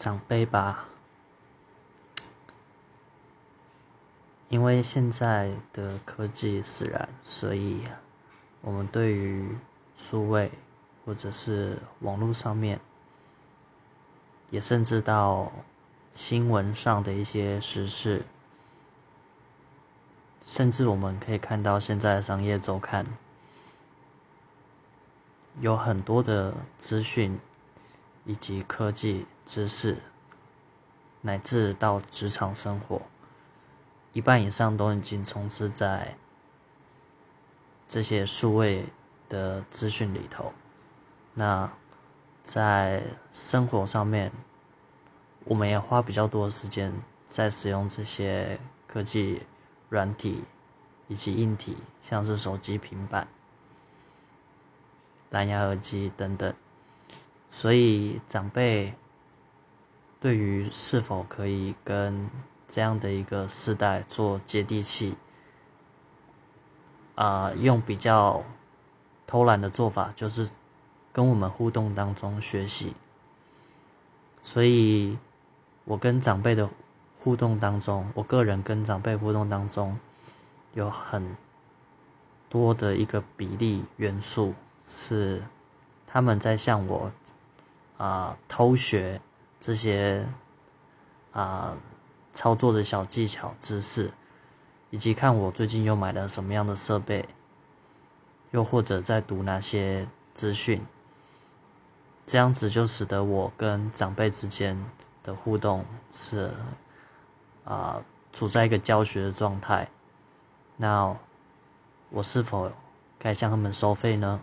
长辈吧，因为现在的科技使然，所以我们对于数位或者是网络上面，也甚至到新闻上的一些时事，甚至我们可以看到现在的商业周刊。有很多的资讯，以及科技知识，乃至到职场生活，一半以上都已经充斥在这些数位的资讯里头。那在生活上面，我们也花比较多的时间在使用这些科技软体以及硬体，像是手机、平板。蓝牙耳机等等，所以长辈对于是否可以跟这样的一个世代做接地气，啊，用比较偷懒的做法，就是跟我们互动当中学习。所以，我跟长辈的互动当中，我个人跟长辈互动当中，有很多的一个比例元素。是他们在向我啊偷学这些啊操作的小技巧知识，以及看我最近又买了什么样的设备，又或者在读哪些资讯，这样子就使得我跟长辈之间的互动是啊处在一个教学的状态。那我是否该向他们收费呢？